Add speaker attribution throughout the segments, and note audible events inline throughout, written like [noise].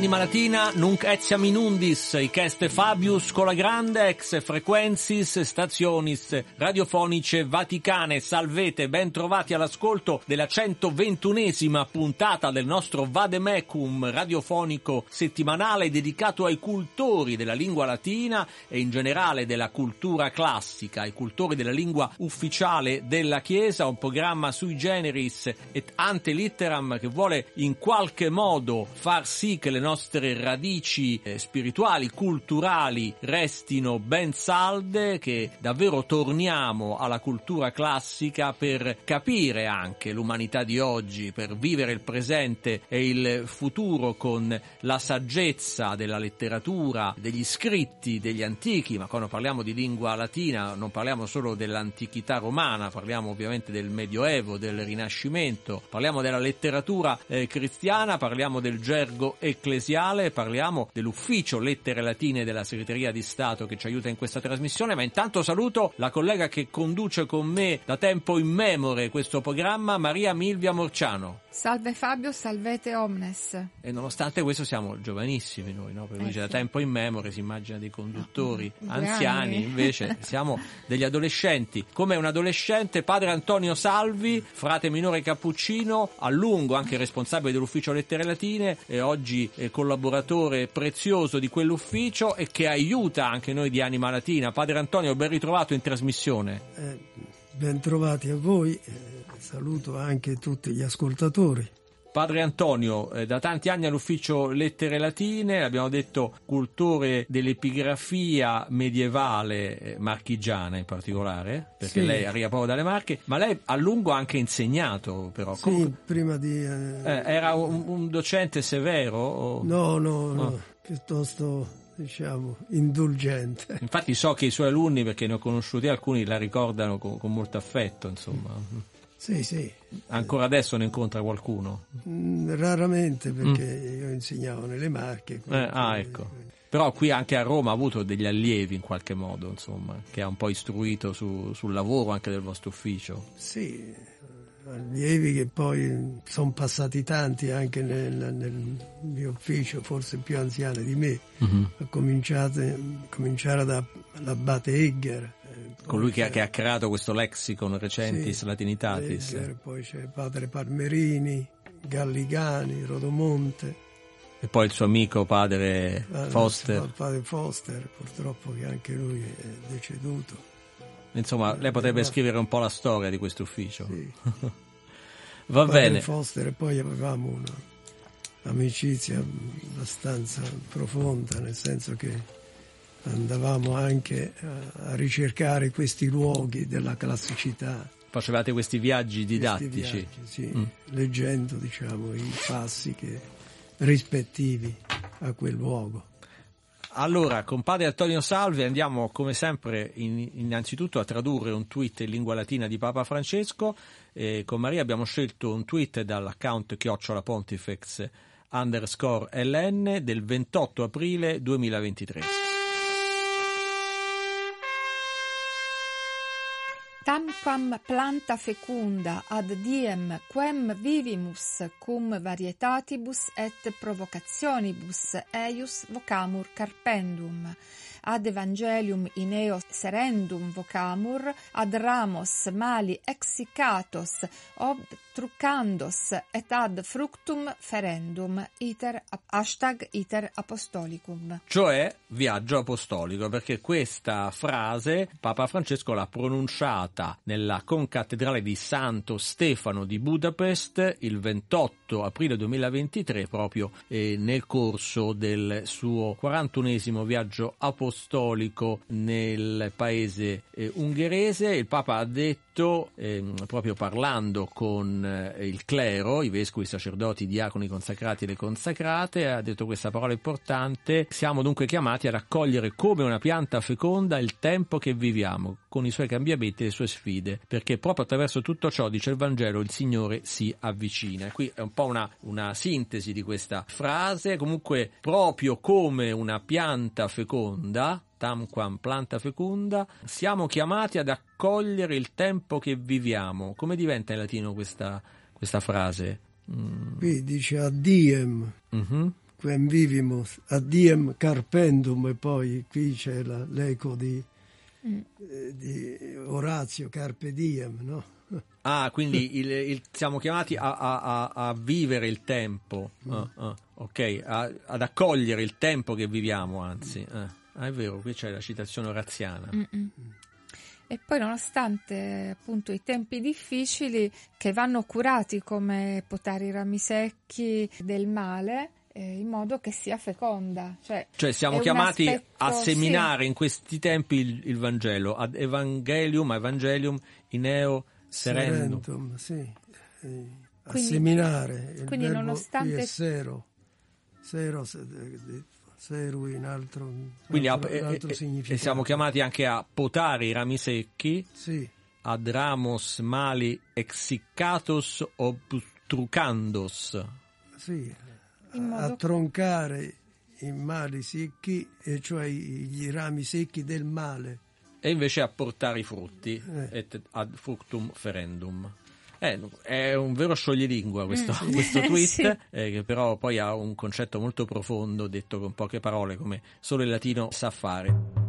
Speaker 1: Anima Latina, nunc etiam in undis, ic Fabius cola grande ex frequensis stationis radiofonice vaticane. Salvete, ben trovati all'ascolto della 121esima puntata del nostro Vademecum radiofonico settimanale dedicato ai cultori della lingua latina e in generale della cultura classica, ai cultori della lingua ufficiale della Chiesa, un programma sui generis et ante litteram che vuole in qualche modo far sì che le nostre radici eh, spirituali, culturali restino ben salde, che davvero torniamo alla cultura classica per capire anche l'umanità di oggi, per vivere il presente e il futuro con la saggezza della letteratura, degli scritti degli antichi, ma quando parliamo di lingua latina non parliamo solo dell'antichità romana, parliamo ovviamente del Medioevo, del Rinascimento, parliamo della letteratura eh, cristiana, parliamo del gergo ecclesiale ecclesiale, parliamo dell'ufficio lettere latine della segreteria di Stato che ci aiuta in questa trasmissione, ma intanto saluto la collega che conduce con me da tempo immemore questo programma, Maria Milvia Morciano.
Speaker 2: Salve Fabio, salvete omnes.
Speaker 1: E nonostante questo siamo giovanissimi noi, no? Perché eh, sì. da tempo immemore si immagina dei conduttori no, anziani, anni. invece [laughs] siamo degli adolescenti. Come un adolescente, padre Antonio Salvi, frate minore cappuccino, a lungo anche responsabile dell'ufficio lettere latine e oggi eh, collaboratore prezioso di quell'ufficio e che aiuta anche noi di Anima Latina. Padre Antonio, ben ritrovato in trasmissione.
Speaker 3: Eh, ben trovati a voi. Saluto anche tutti gli ascoltatori.
Speaker 1: Padre Antonio, eh, da tanti anni all'ufficio Lettere Latine, abbiamo detto cultore dell'epigrafia medievale eh, marchigiana in particolare, perché sì. lei arriva proprio dalle Marche, ma lei a lungo ha anche insegnato però.
Speaker 3: Sì, Comunque, prima di...
Speaker 1: Eh... eh era un, un, docente severo? O...
Speaker 3: No, no, no, no, piuttosto diciamo, indulgente.
Speaker 1: Infatti so che i suoi alunni, perché ne ho conosciuti alcuni, la ricordano con, con molto affetto, insomma.
Speaker 3: Sì, sì.
Speaker 1: Ancora adesso ne incontra qualcuno?
Speaker 3: Mm, raramente perché mm. io insegnavo nelle Marche.
Speaker 1: Eh, ah, ecco. Però qui anche a Roma ha avuto degli allievi in qualche modo, insomma, che ha un po' istruito su, sul lavoro anche del vostro ufficio.
Speaker 3: Sì, allievi che poi sono passati tanti anche nel, nel mio ufficio, forse più anziani di me, uh-huh. a cominciare dall'abate Egger.
Speaker 1: Eh, Colui che ha, che ha, creato questo lexicon recentis sì, latinitatis.
Speaker 3: Egger, poi c'è padre Parmerini, Galligani, Rodomonte.
Speaker 1: E poi il suo amico padre Foster.
Speaker 3: Il padre Foster, purtroppo che anche lui è deceduto.
Speaker 1: Insomma, lei potrebbe scrivere un po' la storia di questo ufficio.
Speaker 3: Sì. [laughs]
Speaker 1: Va
Speaker 3: Padre
Speaker 1: bene.
Speaker 3: Foster e poi avevamo un'amicizia abbastanza profonda, nel senso che andavamo anche a, ricercare questi luoghi della classicità.
Speaker 1: Facevate questi viaggi didattici?
Speaker 3: Questi viaggi, sì, mm. leggendo diciamo, i passi che, rispettivi a quel luogo.
Speaker 1: Allora, con padre Antonio Salvi andiamo come sempre in, innanzitutto a tradurre un tweet in lingua latina di Papa Francesco. Eh, con Maria abbiamo scelto un tweet dall'account chiocciola pontifex underscore ln del 28 aprile 2023.
Speaker 2: Tamquam planta fecunda ad diem quem vivimus cum varietatibus et provocationibus eius vocamur carpendum. Ad evangelium in eo serendum vocamur ad ramos mali exicatos ob trucandos et ad fructum ferendum iter hashtag iter apostolicum.
Speaker 1: Cioè viaggio apostolico, perché questa frase Papa Francesco l'ha pronunciata nella concattedrale di Santo Stefano di Budapest il 28 aprile 2023, proprio eh, nel corso del suo 41esimo viaggio apostolico nel paese eh, ungherese. Il Papa ha detto Benedetto, ehm, proprio parlando con eh, il clero, i vescovi, i sacerdoti, i diaconi, consacrati e le consacrate, ha detto questa parola importante. Siamo dunque chiamati a raccogliere come una pianta feconda il tempo che viviamo, con i suoi cambiamenti e le sue sfide, perché proprio attraverso tutto ciò, dice il Vangelo, il Signore si avvicina. Qui è un po' una, una sintesi di questa frase, comunque proprio come una pianta feconda, tamquam planta fecunda, siamo chiamati ad accogliere il tempo che viviamo. Come diventa in latino questa, questa frase?
Speaker 3: Mm. Qui dice addiem, mm-hmm. quem vivimus, addiem carpendum e poi qui c'è la, l'eco di, mm. eh, di Orazio, carpe diem, no?
Speaker 1: Ah, [laughs] quindi il, il, siamo chiamati a, a, a, vivere il tempo, mm. ah, ah, ok, ad accogliere il tempo che viviamo, anzi. Eh. Ah, è vero, qui c'è la citazione oraziana. Mm-mm.
Speaker 2: E poi nonostante appunto i tempi difficili che vanno curati come potare i rami secchi del male, eh, in modo che sia feconda. Cioè,
Speaker 1: cioè siamo chiamati aspetto, a seminare sì. in questi tempi il, il, Vangelo, ad Evangelium, Evangelium in eo serendum. serendum
Speaker 3: sì. eh, a quindi, seminare. Il quindi nonostante... Sero. Sero, Serui in altro,
Speaker 1: Quindi altro, a, altro e, siamo chiamati anche a potare i rami secchi
Speaker 3: sì.
Speaker 1: ad ramos mali exiccatos obstrucandos.
Speaker 3: Sì, modo... a troncare i mali secchi, e cioè i rami secchi del male.
Speaker 1: E invece a portare i frutti, eh. et ad fructum ferendum. Eh, è un vero scioglilingua questo, mm. questo tweet, [laughs] sì. eh, che però poi ha un concetto molto profondo, detto con poche parole, come solo il latino sa fare.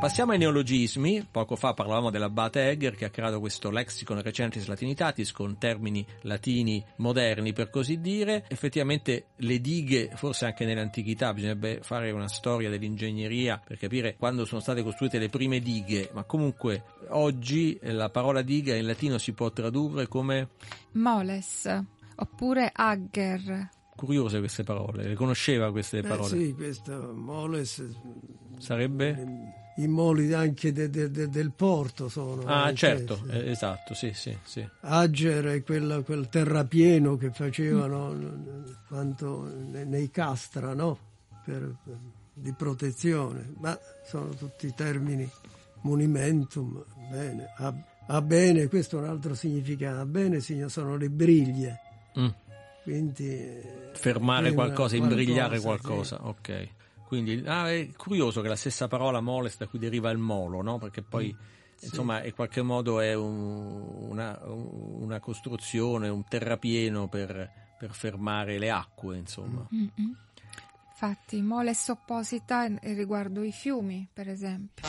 Speaker 1: Passiamo ai neologismi. Poco fa parlavamo dell'abbate Egger che ha creato questo lexicon recentis latinitatis con termini latini moderni per così dire. Effettivamente le dighe, forse anche nell'antichità, bisognerebbe fare una storia dell'ingegneria per capire quando sono state costruite le prime dighe, ma comunque oggi la parola diga in latino si può tradurre come
Speaker 2: moles oppure agger
Speaker 1: curiose queste parole, le conosceva queste parole?
Speaker 3: Eh sì, questa moles
Speaker 1: sarebbe
Speaker 3: i moli anche de, de, de, del porto sono.
Speaker 1: Ah, certo, eh, esatto, sì, sì, sì.
Speaker 3: Ager è quella, quel terrapieno che facevano mm. quanto, nei castra, no? Per, per, di protezione, ma sono tutti termini monumentum, bene, a, a bene, questo è un altro significato, a bene sono le briglie. Mm. Quindi,
Speaker 1: fermare qualcosa, imbrigliare qualcosa, sì. ok. Quindi ah, è curioso che la stessa parola moles da cui deriva il molo, no? Perché poi mm, insomma in qualche modo è un, una, una, costruzione, un terrapieno per, per, fermare le acque, insomma.
Speaker 2: Mm-hmm. Infatti, moles opposita riguardo i fiumi, per esempio.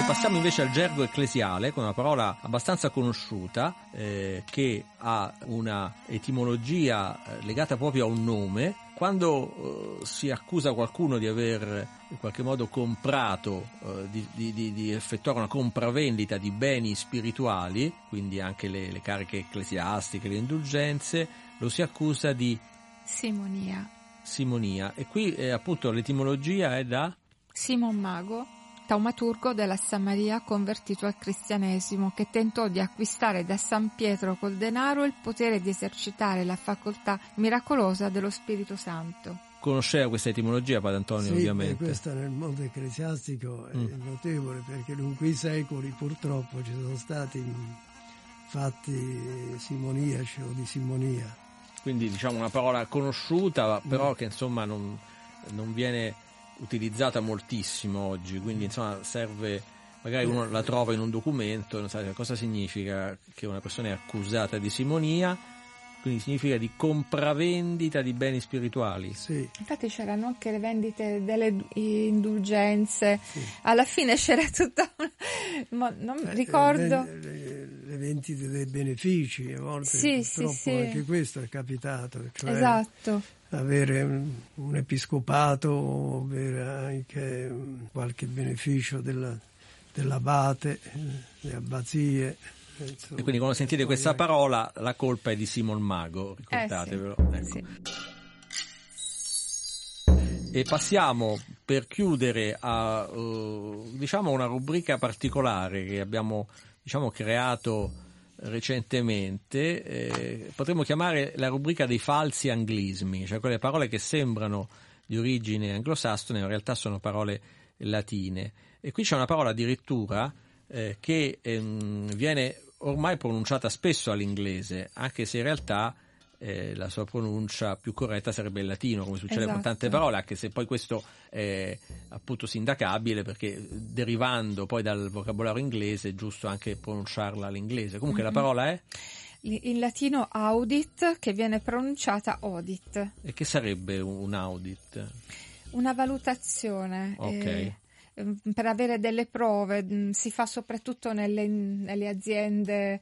Speaker 1: E passiamo invece al gergo ecclesiale con una parola abbastanza conosciuta eh, che ha una etimologia eh, legata proprio a un nome. Quando eh, si accusa qualcuno di aver in qualche modo comprato, eh, di, di, di, effettuare una compravendita di beni spirituali, quindi anche le, le cariche ecclesiastiche, le indulgenze, lo si accusa di
Speaker 2: simonia.
Speaker 1: Simonia. E qui eh, appunto l'etimologia è da
Speaker 2: Simon Mago taumaturgo della Samaria convertito al cristianesimo che tentò di acquistare da San Pietro col denaro il potere di esercitare la facoltà miracolosa dello Spirito Santo.
Speaker 1: Conosceva questa etimologia Padre Antonio
Speaker 3: sì,
Speaker 1: ovviamente?
Speaker 3: questa nel mondo ecclesiastico è mm. notevole perché lungo i secoli purtroppo ci sono stati fatti simoniaci o di simonia.
Speaker 1: Quindi diciamo una parola conosciuta però mm. che insomma non, non viene utilizzata moltissimo oggi, quindi insomma serve, magari uno la trova in un documento, non sa cosa significa che una persona è accusata di simonia, quindi significa di compravendita di beni spirituali.
Speaker 3: Sì.
Speaker 2: Infatti c'erano anche le vendite delle indulgenze, sì. alla fine c'era tutta una... non eh, ricordo...
Speaker 3: Le, le, le, vendite dei benefici, a volte sì, purtroppo sì, anche questo è capitato. Cioè
Speaker 2: esatto
Speaker 3: avere un, episcopato, avere anche qualche beneficio della, dell'abate, le abbazie.
Speaker 1: Insomma, e quindi quando sentite questa parola la colpa è di Simon Mago, ricordatevelo.
Speaker 2: Eh sì,
Speaker 1: ecco.
Speaker 2: sì.
Speaker 1: E passiamo per chiudere a uh, diciamo una rubrica particolare che abbiamo diciamo, creato recentemente, eh, potremmo chiamare la rubrica dei falsi anglismi, cioè quelle parole che sembrano di origine anglosassone, in realtà sono parole latine. E qui c'è una parola addirittura eh, che ehm, viene ormai pronunciata spesso all'inglese, anche se in realtà eh, la sua pronuncia più corretta sarebbe il latino, come succede esatto. con tante parole, anche se poi questo è appunto sindacabile perché derivando poi dal vocabolario inglese è giusto anche pronunciarla all'inglese. Comunque mm-hmm. la parola è?
Speaker 2: In latino audit che viene pronunciata audit.
Speaker 1: E che sarebbe un audit?
Speaker 2: Una valutazione. Ok. Eh, per avere delle prove, mm, si fa soprattutto nelle, nelle aziende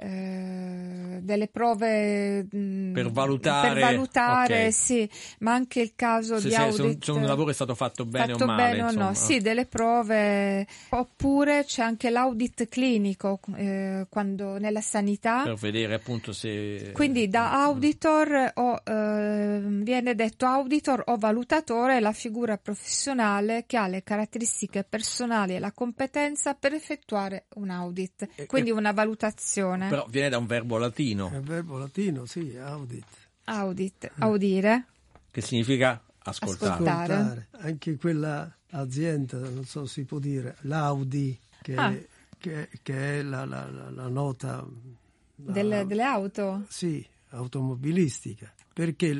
Speaker 2: eh, delle prove mh,
Speaker 1: mm, per valutare,
Speaker 2: per valutare okay. sì, ma anche il caso
Speaker 1: se,
Speaker 2: di
Speaker 1: se,
Speaker 2: audit
Speaker 1: se un, lavoro è stato fatto bene
Speaker 2: fatto
Speaker 1: o male
Speaker 2: bene o no, sì, delle prove oppure c'è anche l'audit clinico eh, quando nella sanità.
Speaker 1: Per vedere appunto se
Speaker 2: quindi da auditor o eh, viene detto auditor o valutatore la figura professionale che ha le caratteristiche personali e la competenza per effettuare un audit quindi una valutazione
Speaker 1: però viene da un verbo latino.
Speaker 3: È un verbo latino, sì, audit.
Speaker 2: Audit, audire.
Speaker 1: Che significa ascoltare. ascoltare. ascoltare.
Speaker 3: Anche quella azienda, non so se si può dire, l'Audi, che, ah. è, che, che è la, la, la, la nota...
Speaker 2: Delle, delle auto?
Speaker 3: Sì, automobilistica. Perché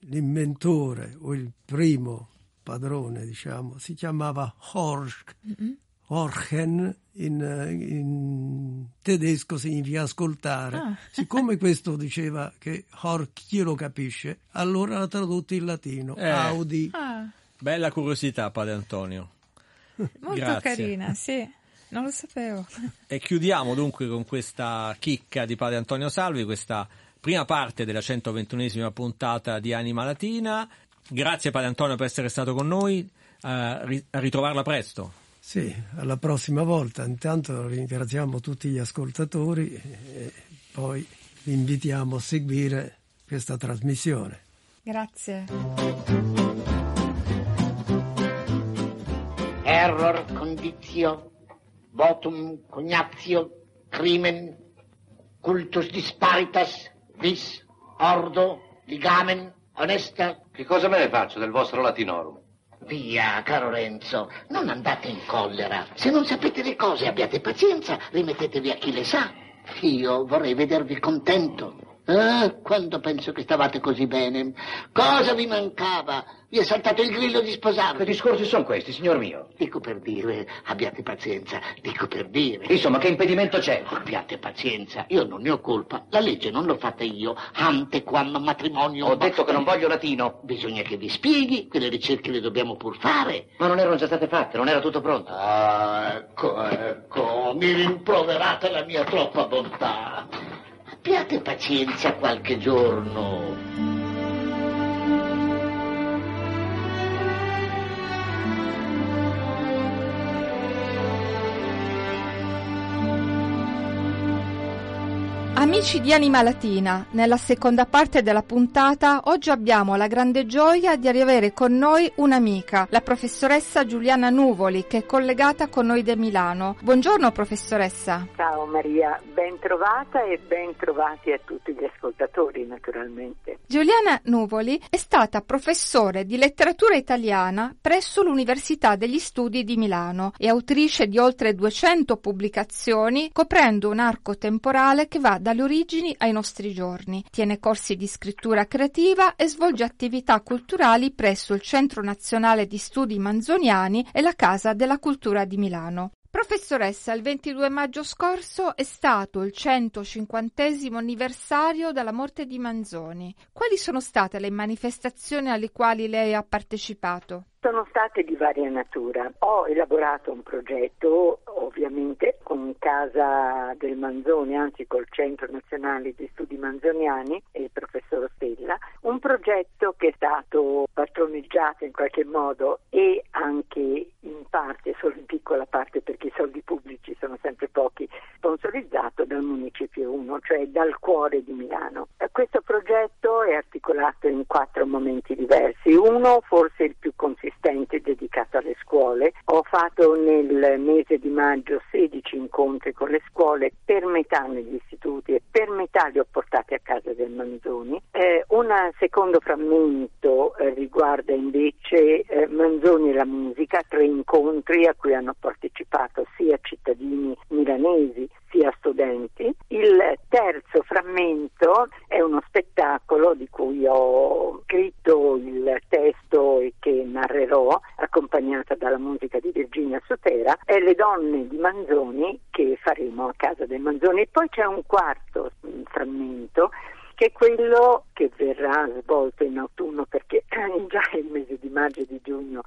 Speaker 3: l'inventore o il primo padrone, diciamo, si chiamava Horsch. Mm-hmm. Horchen in, in, tedesco significa ascoltare. Ah. [laughs] Siccome questo diceva che Horch chi lo capisce, allora l'ha tradotto in latino. Eh. Audi. Ah.
Speaker 1: Bella curiosità, padre Antonio.
Speaker 2: Molto
Speaker 1: Grazie.
Speaker 2: carina, sì. Non lo sapevo.
Speaker 1: E chiudiamo dunque con questa chicca di padre Antonio Salvi, questa prima parte della 121esima puntata di Anima Latina. Grazie padre Antonio per essere stato con noi. Uh, a ritrovarla presto.
Speaker 3: Sì, alla prossima volta. Intanto ringraziamo tutti gli ascoltatori e poi vi invitiamo a seguire questa trasmissione.
Speaker 2: Grazie.
Speaker 4: Error conditio, votum cognatio, crimen, cultus disparitas, vis, ordo, ligamen, onesta.
Speaker 5: Che cosa me ne faccio del vostro latinorum?
Speaker 4: Via, caro Renzo, non andate in collera. Se non sapete le cose abbiate pazienza, rimettetevi a chi le sa. Io vorrei vedervi contento. Ah, quando penso che stavate così bene. Cosa vi mancava? Vi è saltato il grillo di sposarvi.
Speaker 5: Che discorsi sono questi, signor mio?
Speaker 4: Dico per dire, abbiate pazienza, dico per dire.
Speaker 5: Insomma, che impedimento c'è?
Speaker 4: Abbiate pazienza, io non ne ho colpa. La legge non l'ho fatta io. Ante quam matrimonio.
Speaker 5: Ho detto che non voglio latino.
Speaker 4: Bisogna che vi spieghi, quelle ricerche le dobbiamo pur fare.
Speaker 5: Ma non erano già state fatte, non era tutto pronto.
Speaker 4: Ah, ecco, ecco, mi rimproverate la mia troppa bontà. Abbiate pazienza qualche giorno.
Speaker 2: Amici di Anima Latina, nella seconda parte della puntata oggi abbiamo la grande gioia di riavere con noi un'amica, la professoressa Giuliana Nuvoli, che è collegata con noi da Milano. Buongiorno professoressa.
Speaker 6: Ciao Maria, ben trovata e ben trovati a tutti gli ascoltatori naturalmente.
Speaker 2: Giuliana Nuvoli è stata professore di letteratura italiana presso l'Università degli Studi di Milano e autrice di oltre 200 pubblicazioni coprendo un arco temporale che va dalle origini ai nostri giorni. Tiene corsi di scrittura creativa e svolge attività culturali presso il Centro Nazionale di Studi Manzoniani e la Casa della Cultura di Milano. Professoressa, il 22 maggio scorso è stato il 150 anniversario della morte di Manzoni. Quali sono state le manifestazioni alle quali lei ha partecipato?
Speaker 6: Sono state di varia natura. Ho elaborato un progetto, ovviamente con Casa del Manzoni, anzi col Centro Nazionale di Studi Manzoniani e il professor Stella, un progetto che è stato patroneggiato in qualche modo e anche in parte, solo in piccola parte perché i soldi pubblici sono sempre pochi, sponsorizzato dal Municipio 1, cioè dal cuore di Milano. Questo progetto è articolato in quattro momenti diversi. Uno, forse il più consistente, dedicato alle scuole. Ho fatto nel mese di maggio 16 incontri con le scuole, per metà negli istituti e per metà li ho portati a casa del Manzoni. Eh, un secondo frammento eh, riguarda invece eh, Manzoni e la musica, tre incontri a cui hanno partecipato sia cittadini milanesi sia studenti. Il terzo frammento è uno spettacolo di cui ho scritto il testo che narrerò, accompagnata dalla musica di Virginia Sotera, è Le donne di Manzoni che faremo a casa dei Manzoni. E poi c'è un quarto frammento che è quello che verrà svolto in autunno perché [clears throat] già il mese di maggio e di giugno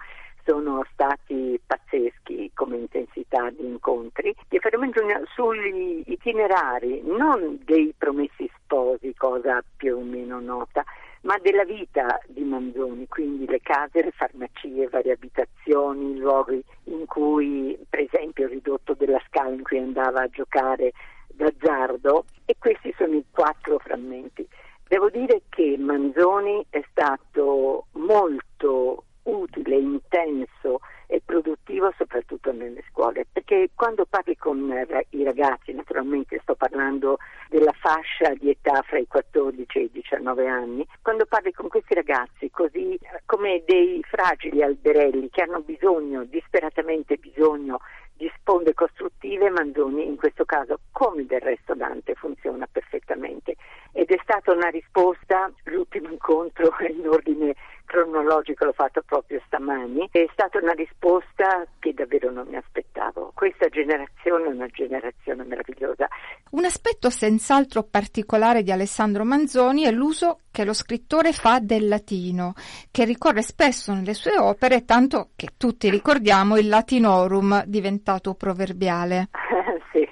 Speaker 6: sono stati pazzeschi come intensità di incontri che faremo in giugno sugli itinerari non dei promessi sposi, cosa più o meno nota, ma della vita di Manzoni, quindi le case, le farmacie, varie abitazioni, luoghi in cui, per esempio, il ridotto della scala in cui andava a giocare d'azzardo e questi sono i quattro frammenti. Devo dire che Manzoni è stato molto utile, intenso e produttivo soprattutto nelle scuole, perché quando parli con i ragazzi, naturalmente sto parlando della fascia di età fra i 14 e i 19 anni, quando parli con questi ragazzi così come dei fragili alberelli che hanno bisogno, disperatamente bisogno di sponde costruttive, Manzoni in questo caso, come del resto Dante, funziona perfettamente. Ed è stata una risposta, l'ultimo incontro [laughs] in ordine cronologico l'ho fatto proprio stamani, è stata una risposta che davvero non mi aspettavo. Questa generazione è una generazione meravigliosa.
Speaker 2: Un aspetto senz'altro particolare di Alessandro Manzoni è l'uso che lo scrittore fa del latino, che ricorre spesso nelle sue opere, tanto che tutti ricordiamo il latinorum diventato proverbiale. [laughs]
Speaker 6: sì,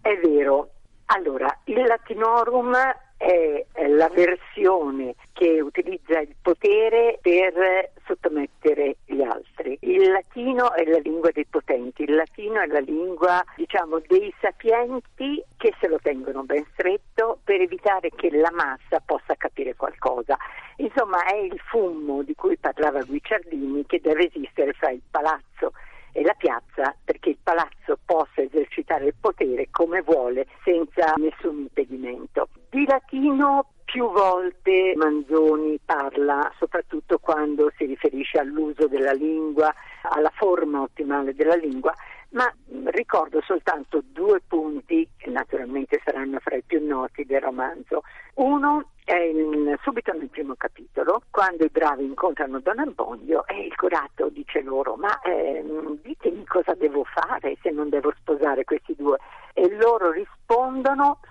Speaker 6: è vero. Allora, il latinorum è la versione che utilizza il potere per sottomettere gli altri. Il latino è la lingua dei potenti, il latino è la lingua, diciamo, dei sapienti che se lo tengono ben stretto per evitare che la massa possa capire qualcosa. Insomma, è il fumo di cui parlava Guicciardini che deve esistere fra il palazzo e la piazza perché il palazzo possa esercitare il potere come vuole senza nessun impedimento. Di latino più volte Manzoni parla, soprattutto quando si riferisce all'uso della lingua, alla forma ottimale della lingua, ma ricordo soltanto due punti che naturalmente saranno fra i più noti del romanzo. Uno è in, subito nel primo capitolo, quando i bravi incontrano Don Abbondio e il curato dice loro ma eh, ditemi cosa devo fare se non devo sposare questi due e loro rispondono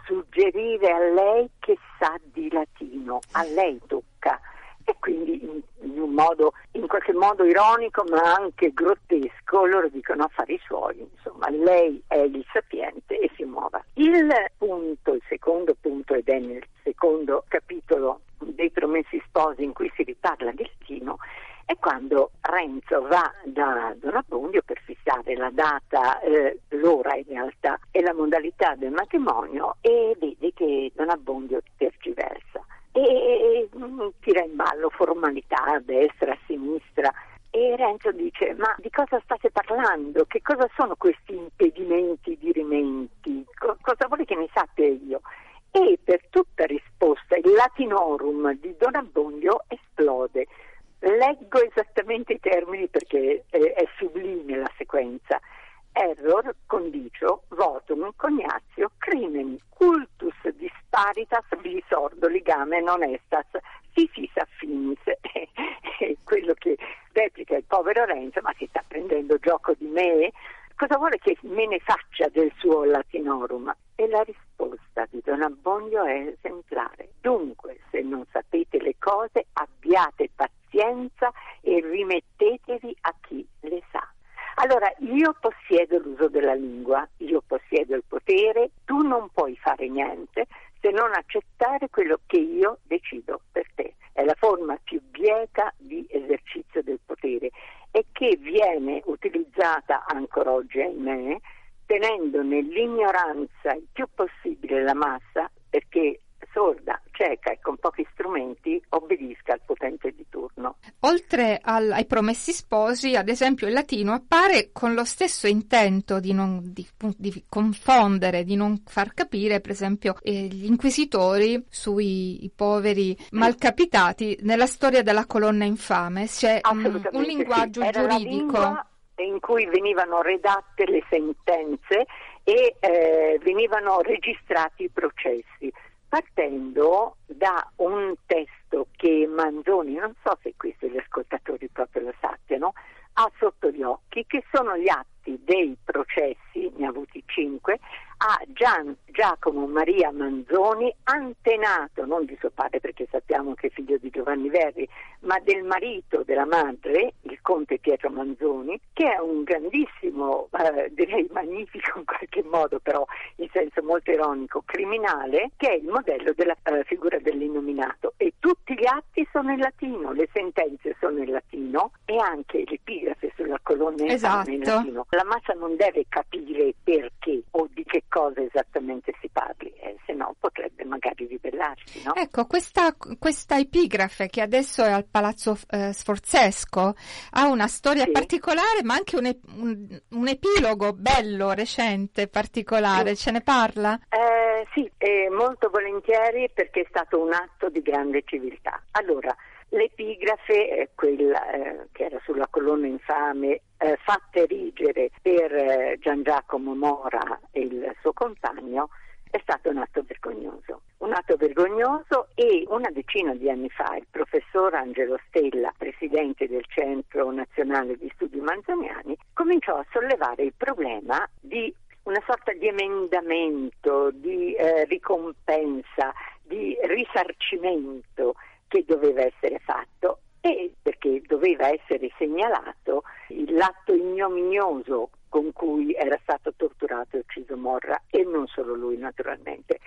Speaker 6: suggerire a lei che sa di latino, a lei tocca. E quindi in, in, un modo in qualche modo ironico ma anche grottesco loro dicono affari suoi insomma lei è il sapiente e si muova. Il punto il secondo punto ed è nel secondo capitolo dei promessi sposi in cui si riparla del Tino è quando Renzo va da Don Abbondio per fissare la data, eh, l'ora in realtà e la modalità del matrimonio e vede che Don Abbondio tergiversa e tira in ballo formalità a destra, a sinistra. E Renzo dice: Ma di cosa state parlando? Che cosa sono questi impedimenti dirimenti? Co- cosa vuole che ne sappia io? E per tutta risposta il latinorum di Don Abbondio esplode. Leggo esattamente i termini perché è, è sublime la sequenza. Error condicio votum cognatio crimen cultus disparitas sordo ligame non estas fifis affinis [laughs] e quello che replica il povero Renzo ma si sta prendendo gioco di me. Cosa vuole che me ne faccia del suo latinorum e la risposta di Don Abbondio è esemplare dunque se non sapete le cose abbiate pazienza e rimettetevi a chi le sa allora, io possiedo l'uso della lingua, io possiedo il potere, tu non puoi fare niente se non accettare quello che io decido per te. È la forma più bieca di esercizio del potere e che vi viene utilizzata ancora oggi, ahimè, tenendo nell'ignoranza il più possibile la massa perché sorda, cieca e con pochi strumenti obbedisca al potente di turno.
Speaker 7: Oltre al, ai promessi sposi, ad esempio il latino appare con lo stesso intento di, non, di, di confondere, di non far capire, per esempio, eh, gli inquisitori sui poveri malcapitati nella storia della colonna infame. C'è um, un linguaggio
Speaker 6: sì.
Speaker 7: giuridico
Speaker 6: in cui venivano redatte le sentenze e eh, venivano registrati i processi. Partendo da un testo che Manzoni, non so se questo gli ascoltatori proprio lo sappiano, ha sotto gli occhi, che sono gli atti dei processi, ne ha avuti cinque, a Gian Giacomo Maria Manzoni, antenato non di suo padre perché sappiamo che è figlio di Giovanni Verri, ma del marito della madre, il conte Pietro Manzoni, che è un grandissimo, eh, direi magnifico in qualche modo, però in senso molto ironico, criminale, che è il modello della eh, figura dell'innominato. E tutti gli atti sono in latino, le sentenze sono in latino e anche l'epigrafe sulla colonna
Speaker 7: esatto.
Speaker 6: in latino. La massa non deve capire perché o di che cosa esattamente si parli, eh, se no potrebbe magari ribellarsi. No?
Speaker 7: Ecco, questa, questa, epigrafe che adesso è al Palazzo eh, Sforzesco ha una storia
Speaker 6: Sì.
Speaker 7: particolare, ma anche un, un- un epilogo bello, recente, particolare. Ce ne parla?
Speaker 6: Eh, sì, eh, molto volentieri perché è stato un atto di grande civiltà. Allora, l'epigrafe, eh, quella eh, che era sulla colonna infame, eh, fatta erigere per eh, Gian Giacomo Mora e il suo compagno, è stato un atto vergognoso. Un atto vergognoso e una decina di anni fa il professor Angelo Stella, presidente del Centro Nazionale di Studi Manzoniani, cominciò a sollevare il problema di una sorta di emendamento, di eh, ricompensa, di risarcimento che doveva essere fatto e perché doveva essere segnalato l'atto ignominioso con cui era stato torturato e ucciso Morra e non solo lui naturalmente.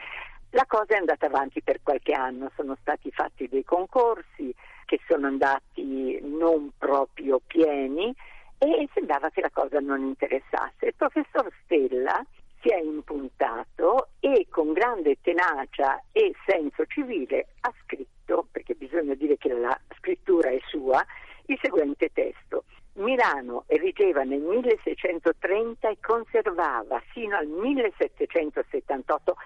Speaker 6: La cosa è andata avanti per qualche anno, sono stati fatti dei concorsi che sono andati non proprio pieni e sembrava che la cosa non interessasse. Il professor Stella si è impuntato e con grande tenacia e senso civile ha bisogna dire che la scrittura è sua, il seguente testo. Milano erigeva nel 1630 e conservava fino al 1778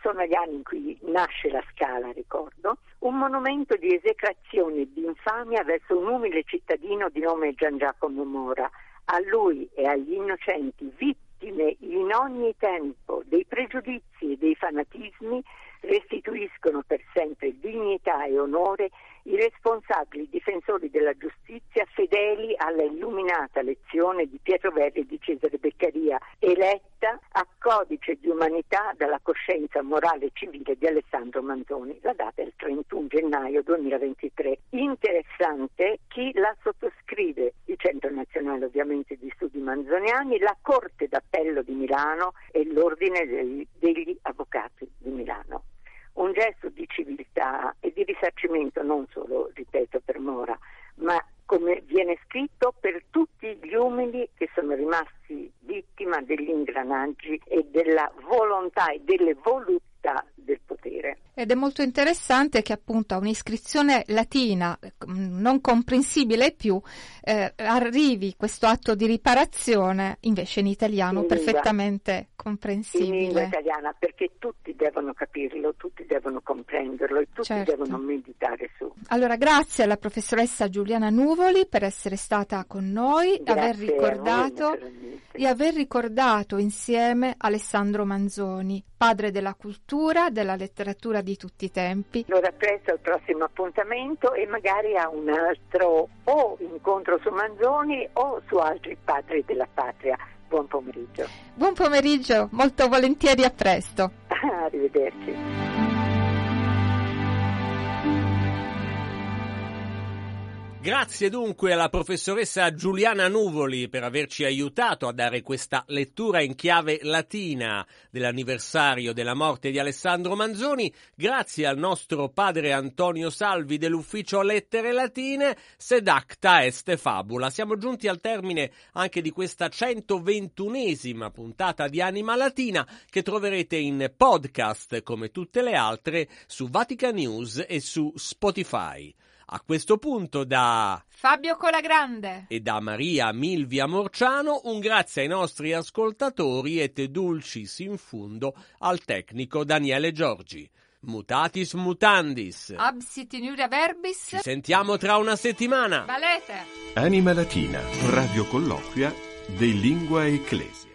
Speaker 6: sono gli anni in cui nasce la Scala, ricordo, un monumento di esecrazione e di infamia verso un umile cittadino di nome Gian Giacomo Mora, a lui e agli innocenti vittime in ogni tempo dei pregiudizi e dei fanatismi restituiscono per sempre dignità e onore i responsabili difensori della giustizia fedeli alla illuminata lezione di Pietro Verri e di Cesare Beccaria, eletta a codice di umanità dalla coscienza morale e civile di Alessandro Manzoni. La data è il 31 gennaio 2023. Interessante chi la sottoscrive, il Centro Nazionale ovviamente di Studi Manzoniani, la Corte d'Appello di Milano e l'Ordine degli, Avvocati di Milano un gesto di civiltà e di risarcimento non solo, ripeto, per Mora, ma come viene scritto per tutti gli umili che sono rimasti vittima degli ingranaggi e della volontà e delle potere.
Speaker 7: Ed è molto interessante che appunto a un'iscrizione latina mm, non comprensibile più eh, arrivi questo atto di riparazione invece in italiano
Speaker 6: In lingua.
Speaker 7: perfettamente
Speaker 6: In lingua
Speaker 7: comprensibile.
Speaker 6: italiana, perché tutti devono capirlo, tutti devono comprenderlo e tutti
Speaker 7: Certo.
Speaker 6: devono meditare su.
Speaker 7: Allora, grazie alla professoressa Giuliana Nuvoli per essere stata con noi, aver ricordato di aver ricordato insieme Alessandro Manzoni, padre della cultura, della letteratura di tutti i tempi.
Speaker 6: Allora presto al prossimo appuntamento e magari a un altro o incontro su Manzoni o su altri padri della patria. Buon pomeriggio.
Speaker 7: Buon pomeriggio, molto volentieri a presto. [laughs]
Speaker 6: Arrivederci.
Speaker 8: Grazie dunque alla professoressa Giuliana Nuvoli per averci aiutato a dare questa lettura in chiave latina dell'anniversario della morte di Alessandro Manzoni. Grazie al nostro padre Antonio Salvi dell'ufficio Lettere Latine, sed acta est fabula. Siamo giunti al termine anche di questa 121esima puntata di Anima Latina che troverete in podcast come tutte le altre su Vatican News e su Spotify. A questo punto da
Speaker 9: Fabio Colagrande
Speaker 8: e da Maria Milvia Morciano un grazie ai nostri ascoltatori et dulcis in fundo al tecnico Daniele Giorgi. Mutatis mutandis.
Speaker 9: Absit in iuria verbis
Speaker 8: Ci sentiamo tra una settimana.
Speaker 9: Valete
Speaker 10: Anima Latina, radio colloquia de lingua ecclesia.